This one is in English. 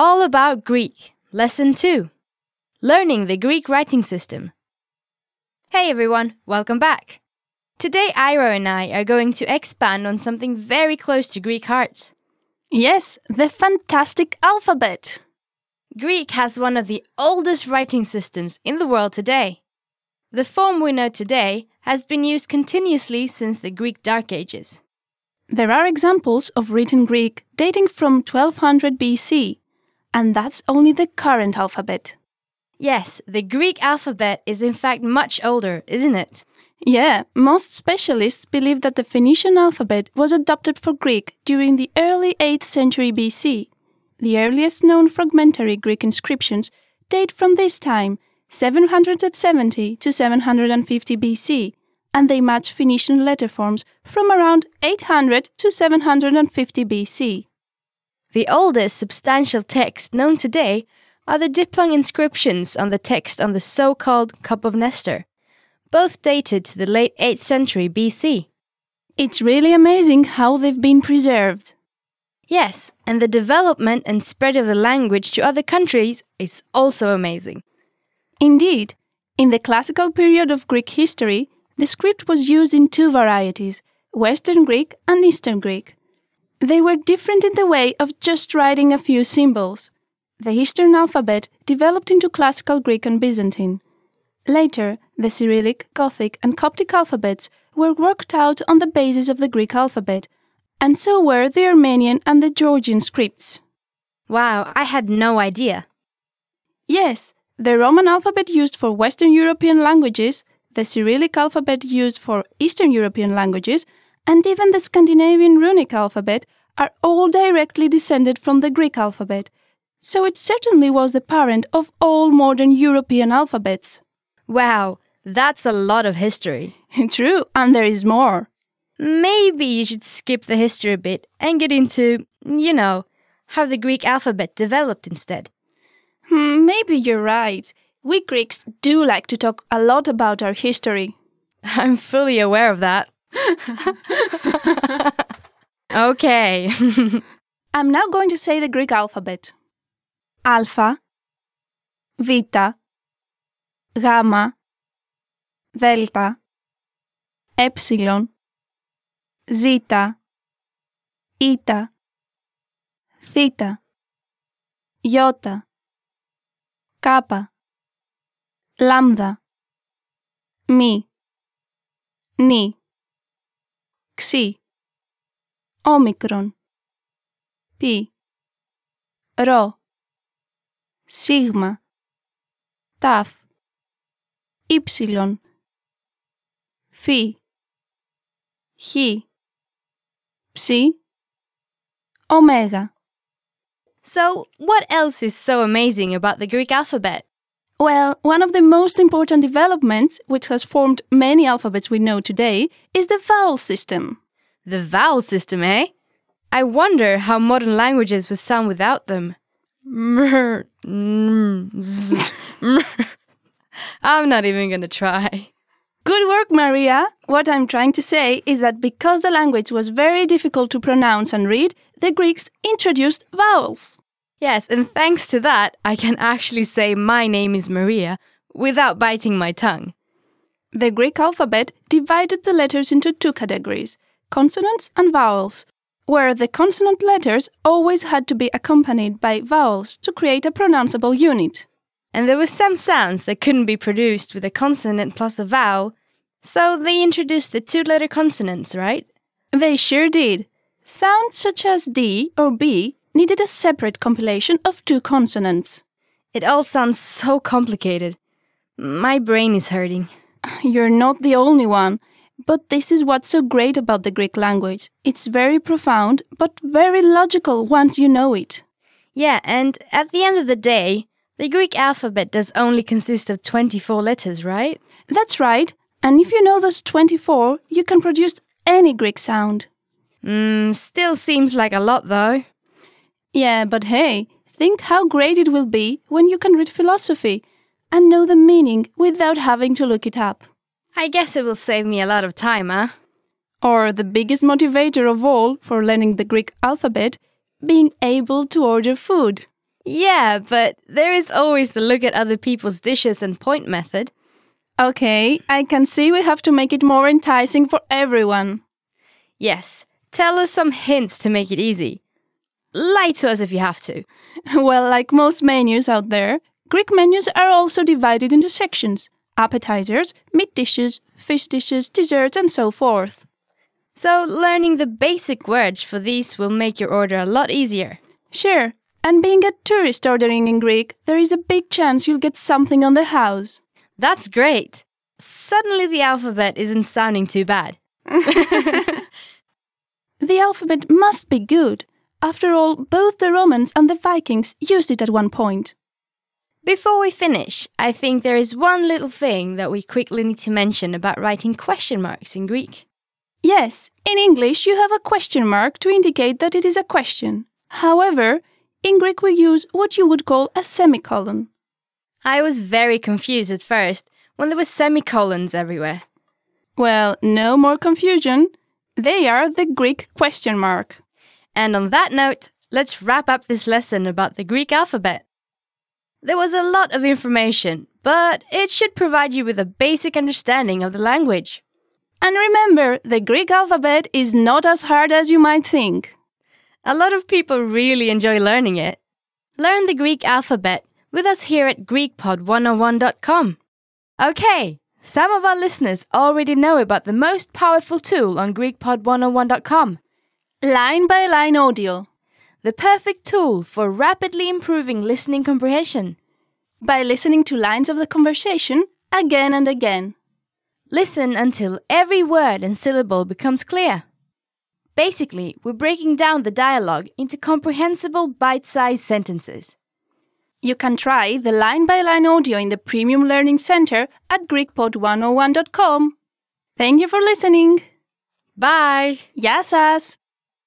all about Greek, Lesson 2 Learning the Greek Writing System. Hey everyone, welcome back. Today, Iro and I are going to expand on something very close to Greek hearts. Yes, the fantastic alphabet. Greek has one of the oldest writing systems in the world today. The form we know today has been used continuously since the Greek Dark Ages. There are examples of written Greek dating from 1200 BC, and that's only the current alphabet. Yes, the Greek alphabet is in fact much older, isn't it? Yeah, most specialists believe that the Phoenician alphabet was adopted for Greek during the early 8th century BC. The earliest known fragmentary Greek inscriptions date from this time, 770 to 750 BC, and they match Phoenician letter forms from around 800 to 750 BC. The oldest substantial texts known today are the Dipylon inscriptions on the text on the so called Cup of Nestor, both dated to the late 8th century BC. It's really amazing how they've been preserved. Yes, and the development and spread of the language to other countries is also amazing. Indeed, in the classical period of Greek history, the script was used in two varieties Western Greek and Eastern Greek. They were different in the way of just writing a few symbols. The Eastern alphabet developed into Classical Greek and Byzantine. Later, the Cyrillic, Gothic, and Coptic alphabets were worked out on the basis of the Greek alphabet, and so were the Armenian and the Georgian scripts. Wow, I had no idea. Yes, the Roman alphabet used for Western European languages the Cyrillic alphabet used for Eastern European languages, and even the Scandinavian runic alphabet are all directly descended from the Greek alphabet, so it certainly was the parent of all modern European alphabets. Wow, that's a lot of history. True, and there is more. Maybe you should skip the history a bit and get into, you know, how the Greek alphabet developed instead. Hmm, maybe you're right. We Greeks do like to talk a lot about our history. I'm fully aware of that okay. I'm now going to say the Greek alphabet. Alpha, Vita, Gamma, Delta, Epsilon, Zeta, Eta, Theta, Iota, Kappa, Lambda, Mi, Ni. ξι, όμικρον, πι, ρο, σίγμα, ταφ, ύψιλον, φι, χ, ψι, ωμέγα. So, what else is so amazing about the Greek alphabet? Well, one of the most important developments, which has formed many alphabets we know today, is the vowel system. The vowel system, eh? I wonder how modern languages would sound without them. I'm not even gonna try. Good work, Maria. What I'm trying to say is that because the language was very difficult to pronounce and read, the Greeks introduced vowels. Yes, and thanks to that, I can actually say my name is Maria without biting my tongue. The Greek alphabet divided the letters into two categories consonants and vowels, where the consonant letters always had to be accompanied by vowels to create a pronounceable unit. And there were some sounds that couldn't be produced with a consonant plus a vowel, so they introduced the two letter consonants, right? They sure did. Sounds such as D or B needed a separate compilation of two consonants. It all sounds so complicated. My brain is hurting. You're not the only one. But this is what's so great about the Greek language. It's very profound, but very logical once you know it. Yeah, and at the end of the day, the Greek alphabet does only consist of 24 letters, right? That's right. And if you know those 24, you can produce any Greek sound. Hmm, still seems like a lot though. Yeah, but hey, think how great it will be when you can read philosophy and know the meaning without having to look it up. I guess it will save me a lot of time, huh? Or the biggest motivator of all for learning the Greek alphabet, being able to order food. Yeah, but there is always the look at other people's dishes and point method. Okay, I can see we have to make it more enticing for everyone. Yes, tell us some hints to make it easy. Lie to us if you have to. Well, like most menus out there, Greek menus are also divided into sections appetizers, meat dishes, fish dishes, desserts, and so forth. So, learning the basic words for these will make your order a lot easier. Sure, and being a tourist ordering in Greek, there is a big chance you'll get something on the house. That's great. Suddenly, the alphabet isn't sounding too bad. The alphabet must be good. After all, both the Romans and the Vikings used it at one point. Before we finish, I think there is one little thing that we quickly need to mention about writing question marks in Greek. Yes, in English you have a question mark to indicate that it is a question. However, in Greek we use what you would call a semicolon. I was very confused at first when there were semicolons everywhere. Well, no more confusion. They are the Greek question mark. And on that note, let's wrap up this lesson about the Greek alphabet. There was a lot of information, but it should provide you with a basic understanding of the language. And remember, the Greek alphabet is not as hard as you might think. A lot of people really enjoy learning it. Learn the Greek alphabet with us here at GreekPod101.com. Okay, some of our listeners already know about the most powerful tool on GreekPod101.com Line by line audio. the perfect tool for rapidly improving listening comprehension. By listening to lines of the conversation again and again. Listen until every word and syllable becomes clear. Basically, we're breaking down the dialogue into comprehensible bite sized sentences. You can try the line by line audio in the Premium Learning Center at GreekPod101.com. Thank you for listening. Bye! Yasas!